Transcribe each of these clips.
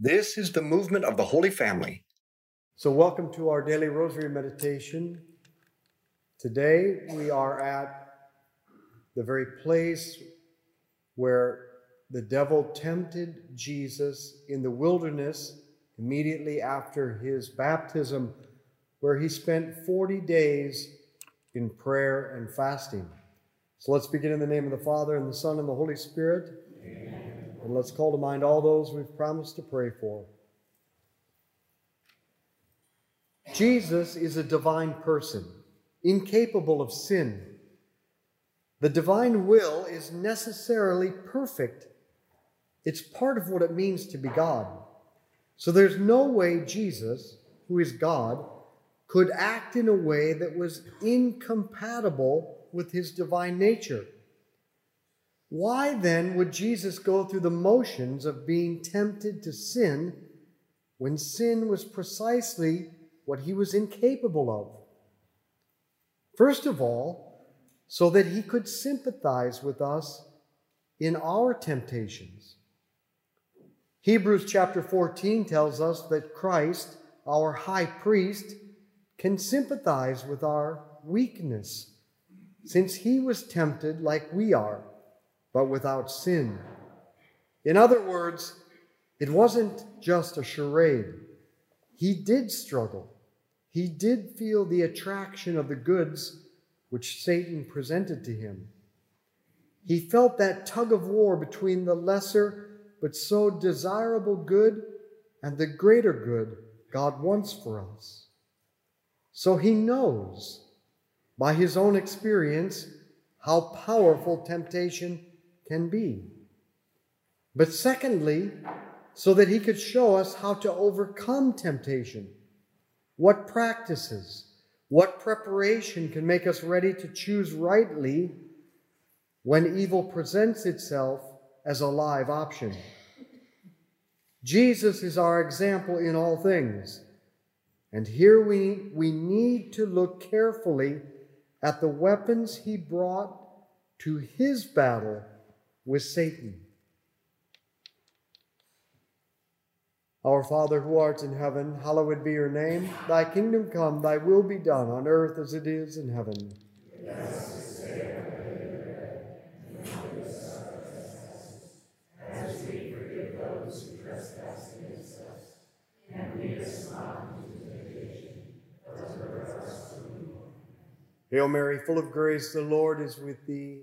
This is the movement of the Holy Family. So, welcome to our daily rosary meditation. Today, we are at the very place where the devil tempted Jesus in the wilderness immediately after his baptism, where he spent 40 days in prayer and fasting. So, let's begin in the name of the Father, and the Son, and the Holy Spirit. And let's call to mind all those we've promised to pray for. Jesus is a divine person, incapable of sin. The divine will is necessarily perfect. It's part of what it means to be God. So there's no way Jesus, who is God, could act in a way that was incompatible with his divine nature. Why then would Jesus go through the motions of being tempted to sin when sin was precisely what he was incapable of. First of all, so that he could sympathize with us in our temptations. Hebrews chapter 14 tells us that Christ, our high priest, can sympathize with our weakness, since he was tempted like we are, but without sin. In other words, it wasn't just a charade. He did struggle. He did feel the attraction of the goods which Satan presented to him. He felt that tug of war between the lesser but so desirable good and the greater good God wants for us. So he knows by his own experience how powerful temptation can be. But secondly, so that he could show us how to overcome temptation. What practices, what preparation can make us ready to choose rightly when evil presents itself as a live option. Jesus is our example in all things. And here we, we need to look carefully at the weapons he brought to his battle with Satan. Our Father who art in heaven, hallowed be your name. Thy kingdom come, thy will be done on earth as it is in heaven. Hail Mary, full of grace, the Lord is with thee.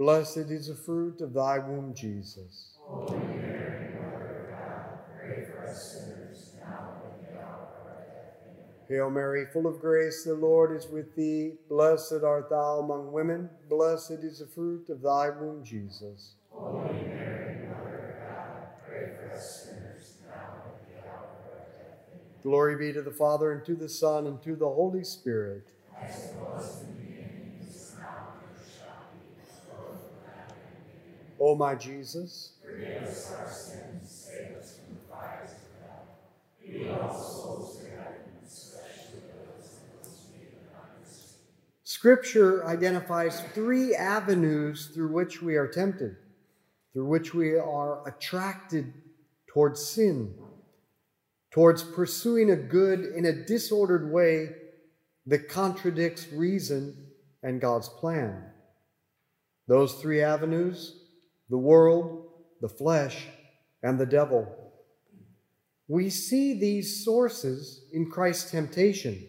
Blessed is the fruit of thy womb, Jesus. Hail Mary, full of grace, the Lord is with thee. Blessed art thou among women. Blessed is the fruit of thy womb, Jesus. Mary. Glory be to the Father, and to the Son, and to the Holy Spirit. As it was in the beginning, is now, and shall be, world without end. O my Jesus, forgive us our sins, save us from the fires of Scripture identifies three avenues through which we are tempted, through which we are attracted towards sin, towards pursuing a good in a disordered way that contradicts reason and God's plan. Those three avenues the world, the flesh, and the devil. We see these sources in Christ's temptation.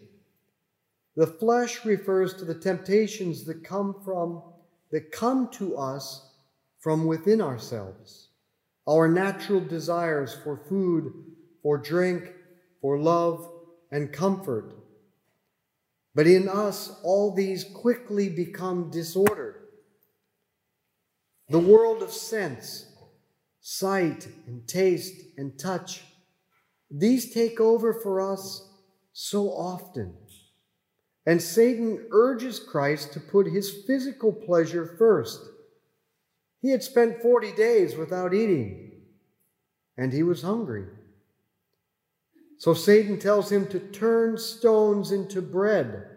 The flesh refers to the temptations that come from that come to us from within ourselves. Our natural desires for food, for drink, for love and comfort. But in us, all these quickly become disordered. The world of sense, sight and taste and touch, these take over for us so often. And Satan urges Christ to put his physical pleasure first. He had spent 40 days without eating, and he was hungry. So Satan tells him to turn stones into bread,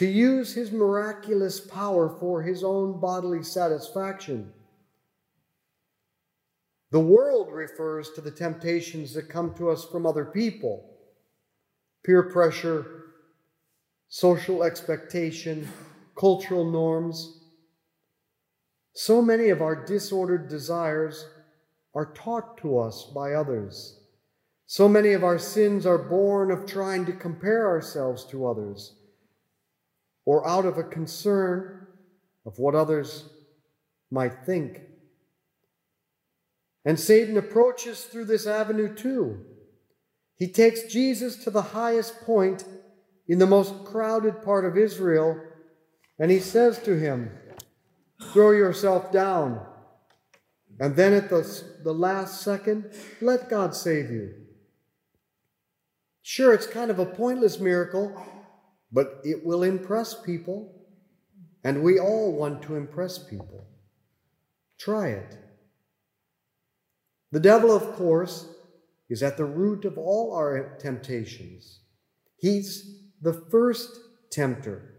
to use his miraculous power for his own bodily satisfaction. The world refers to the temptations that come to us from other people peer pressure, social expectation, cultural norms. So many of our disordered desires are taught to us by others. So many of our sins are born of trying to compare ourselves to others or out of a concern of what others might think. And Satan approaches through this avenue too. He takes Jesus to the highest point in the most crowded part of Israel, and he says to him, Throw yourself down. And then at the, the last second, let God save you. Sure, it's kind of a pointless miracle, but it will impress people, and we all want to impress people. Try it. The devil, of course, is at the root of all our temptations. He's the first tempter,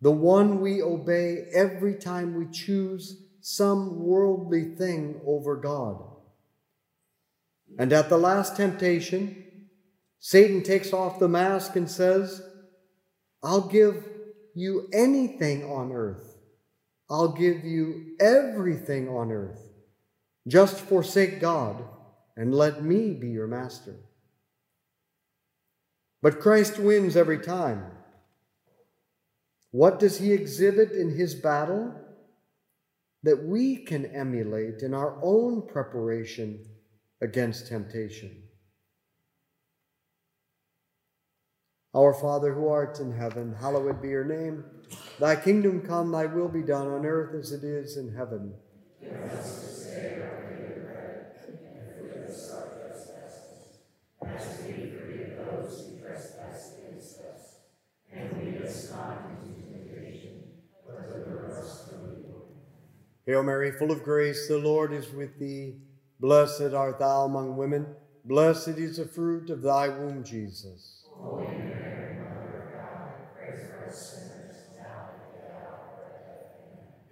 the one we obey every time we choose some worldly thing over God. And at the last temptation, Satan takes off the mask and says, I'll give you anything on earth. I'll give you everything on earth. Just forsake God and let me be your master. But Christ wins every time. What does he exhibit in his battle? That we can emulate in our own preparation against temptation. Our Father who art in heaven, hallowed be your name. Thy kingdom come, thy will be done on earth as it is in heaven. Hail Mary, full of grace, the Lord is with thee. Blessed art thou among women. Blessed is the fruit of thy womb, Jesus. Holy Mary, Mother of God, pray for us sinners now and at the hour of our death.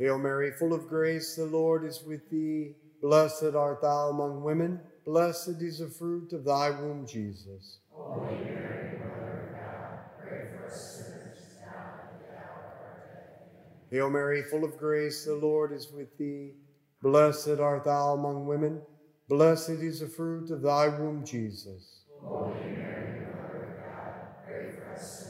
Hail Mary, full of grace, the Lord is with thee. Blessed art thou among women, blessed is the fruit of thy womb, Jesus. Holy Mary, Hail Mary, full of grace, the Lord is with thee. Blessed art thou among women, blessed is the fruit of thy womb, Jesus. Holy Mary, Mother of God, pray for us sinners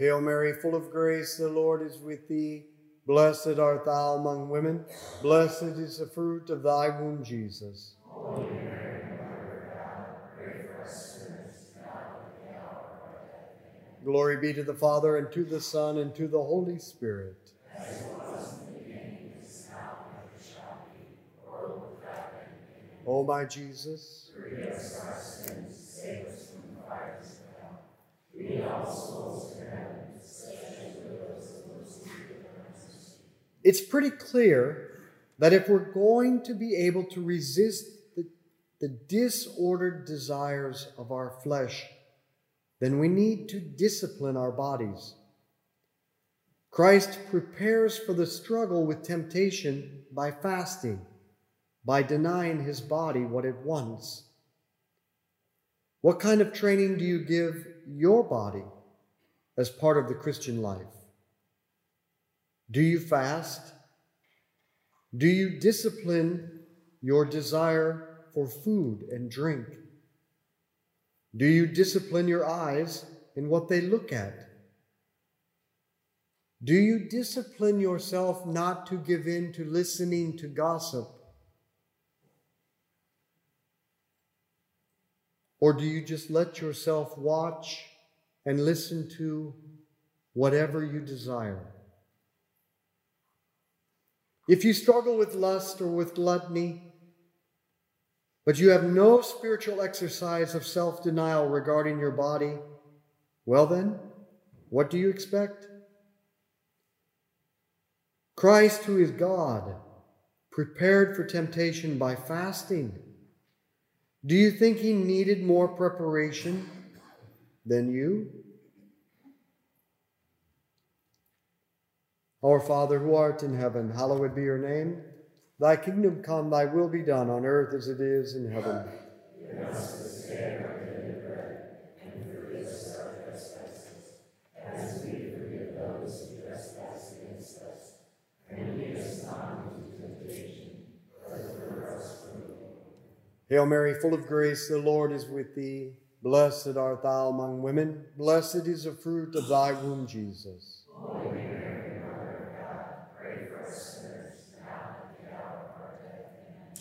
Hail Mary, full of grace, the Lord is with thee. Blessed art thou among women. Blessed is the fruit of thy womb, Jesus. Glory be to the Father, and to the Son, and to the Holy Spirit. As O my Jesus, forgive us our sins, save us from the fires of hell. Lead all to heaven, especially those most in It's pretty clear that if we're going to be able to resist the, the disordered desires of our flesh, then we need to discipline our bodies. Christ prepares for the struggle with temptation by fasting by denying his body what it wants? What kind of training do you give your body as part of the Christian life? Do you fast? Do you discipline your desire for food and drink? Do you discipline your eyes in what they look at? Do you discipline yourself not to give in to listening to gossip Or do you just let yourself watch and listen to whatever you desire? If you struggle with lust or with gluttony, but you have no spiritual exercise of self denial regarding your body, well then, what do you expect? Christ, who is God, prepared for temptation by fasting do you think he needed more preparation than you? Our Father who art in heaven, hallowed be your name. Thy kingdom come, thy will be done on earth as it is in heaven. Hail Mary, full of grace, the Lord is with thee. Blessed art thou among women. Blessed is the fruit of thy womb, Jesus. Holy Mary, Mother of God, pray for us sinners, now and at the hour of our death.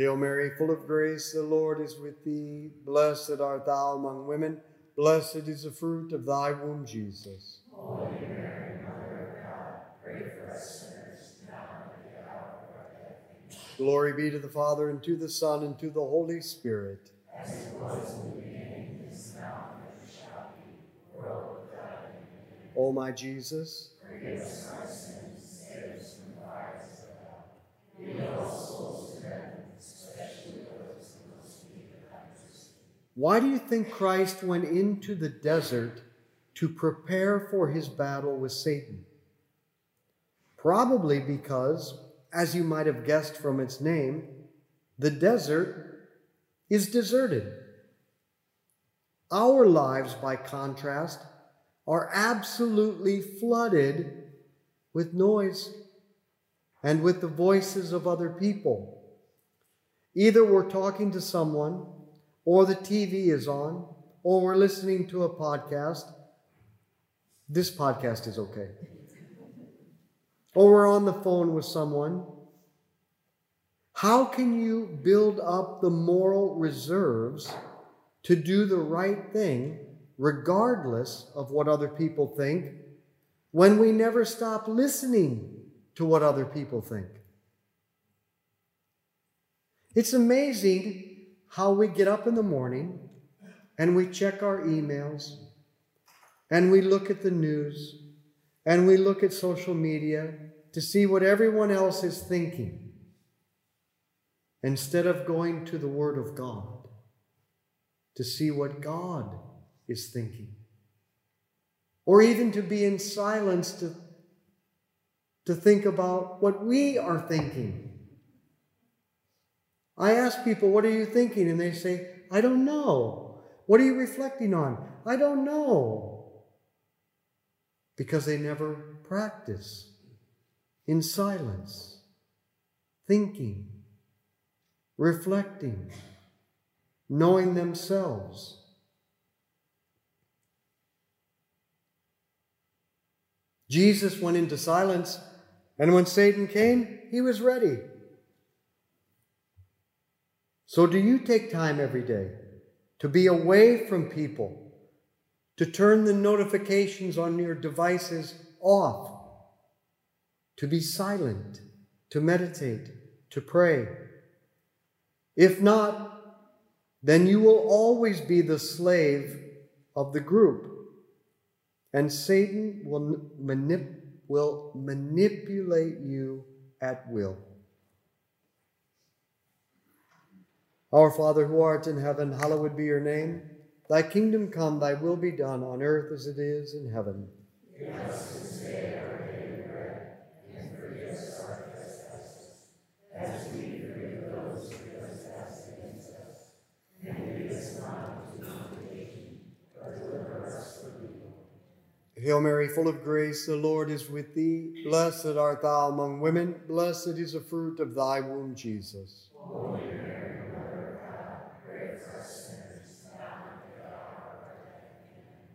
Hail Mary, full of grace, the Lord is with thee. Blessed art thou among women. Blessed is the fruit of thy womb, Jesus. Holy Mary, Mother of God, pray for us sinners, now and at the hour of our death. Glory be to the Father, and to the Son, and to the Holy Spirit. As it was in the beginning, is now, and shall be, world without end. O my Jesus, Forgive us our sins, save us from the fires of hell. Lead all souls to heaven, especially those who most need of thy mercy. Why do you think Christ went into the desert to prepare for his battle with Satan? Probably because, as you might have guessed from its name, the desert is deserted. Our lives, by contrast, are absolutely flooded with noise and with the voices of other people. Either we're talking to someone, or the TV is on, or we're listening to a podcast. This podcast is okay. Or we're on the phone with someone. How can you build up the moral reserves to do the right thing, regardless of what other people think, when we never stop listening to what other people think? It's amazing how we get up in the morning and we check our emails and we look at the news and we look at social media to see what everyone else is thinking instead of going to the Word of God to see what God is thinking. Or even to be in silence to, to think about what we are thinking. I ask people, What are you thinking? And they say, I don't know. What are you reflecting on? I don't know. Because they never practice in silence, thinking, reflecting, knowing themselves. Jesus went into silence, and when Satan came, he was ready. So, do you take time every day to be away from people, to turn the notifications on your devices off, to be silent, to meditate, to pray? If not, then you will always be the slave of the group, and Satan will, manip- will manipulate you at will. Our Father who art in heaven, hallowed be your name. Thy kingdom come, thy will be done on earth as it is in heaven. As we who against us. Hail Mary, full of grace, the Lord is with thee. Blessed art thou among women. Blessed is the fruit of thy womb, Jesus. Holy Mary, Mother of God, pray for us sinners, now and at the hour of our death.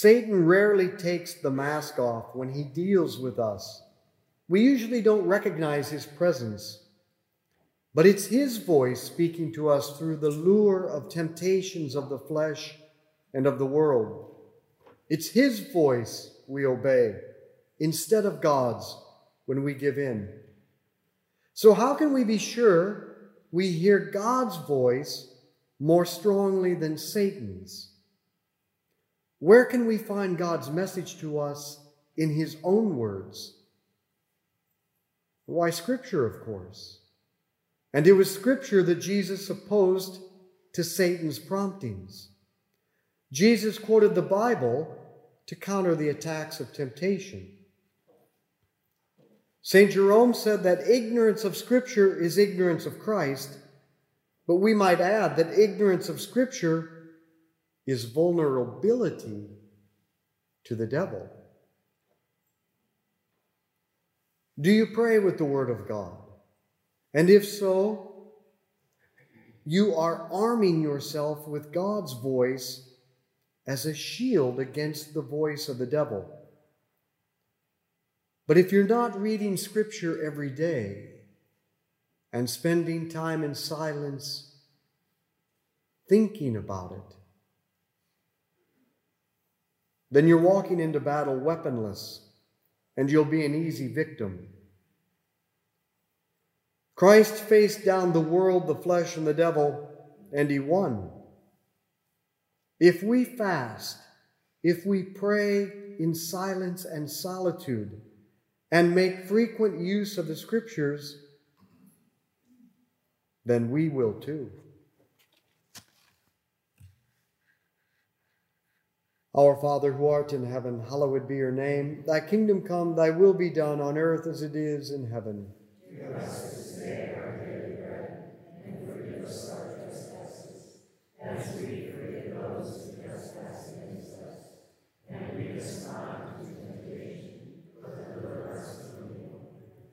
Satan rarely takes the mask off when he deals with us. We usually don't recognize his presence. But it's his voice speaking to us through the lure of temptations of the flesh and of the world. It's his voice we obey instead of God's when we give in. So, how can we be sure we hear God's voice more strongly than Satan's? Where can we find God's message to us in his own words? Why, Scripture, of course. And it was Scripture that Jesus opposed to Satan's promptings. Jesus quoted the Bible to counter the attacks of temptation. St. Jerome said that ignorance of Scripture is ignorance of Christ, but we might add that ignorance of Scripture is vulnerability to the devil. Do you pray with the Word of God? And if so, you are arming yourself with God's voice as a shield against the voice of the devil. But if you're not reading Scripture every day and spending time in silence thinking about it, then you're walking into battle weaponless and you'll be an easy victim. Christ faced down the world, the flesh, and the devil, and he won. If we fast, if we pray in silence and solitude, and make frequent use of the scriptures, then we will too. Our Father who art in heaven, hallowed be your name. Thy kingdom come, thy will be done on earth as it is in heaven.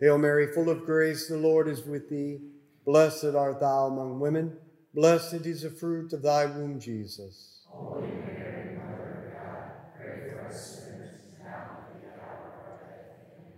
Hail Mary, full of grace, the Lord is with thee. Blessed art thou among women. Blessed is the fruit of thy womb, Jesus. Holy Mary, Mother of God, pray for us sinners, now and at our death.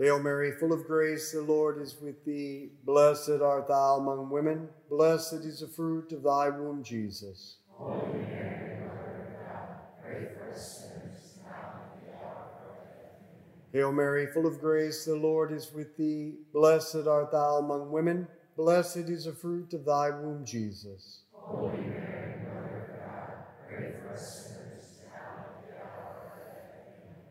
Hail Mary, full of grace, the Lord is with thee. Blessed art thou among women, blessed is the fruit of thy womb, Jesus. Holy Mary, Hail Mary, full of grace, the Lord is with thee. Blessed art thou among women, blessed is the fruit of thy womb, Jesus. Holy Mary, Mother of God, pray for sinners now and at our death.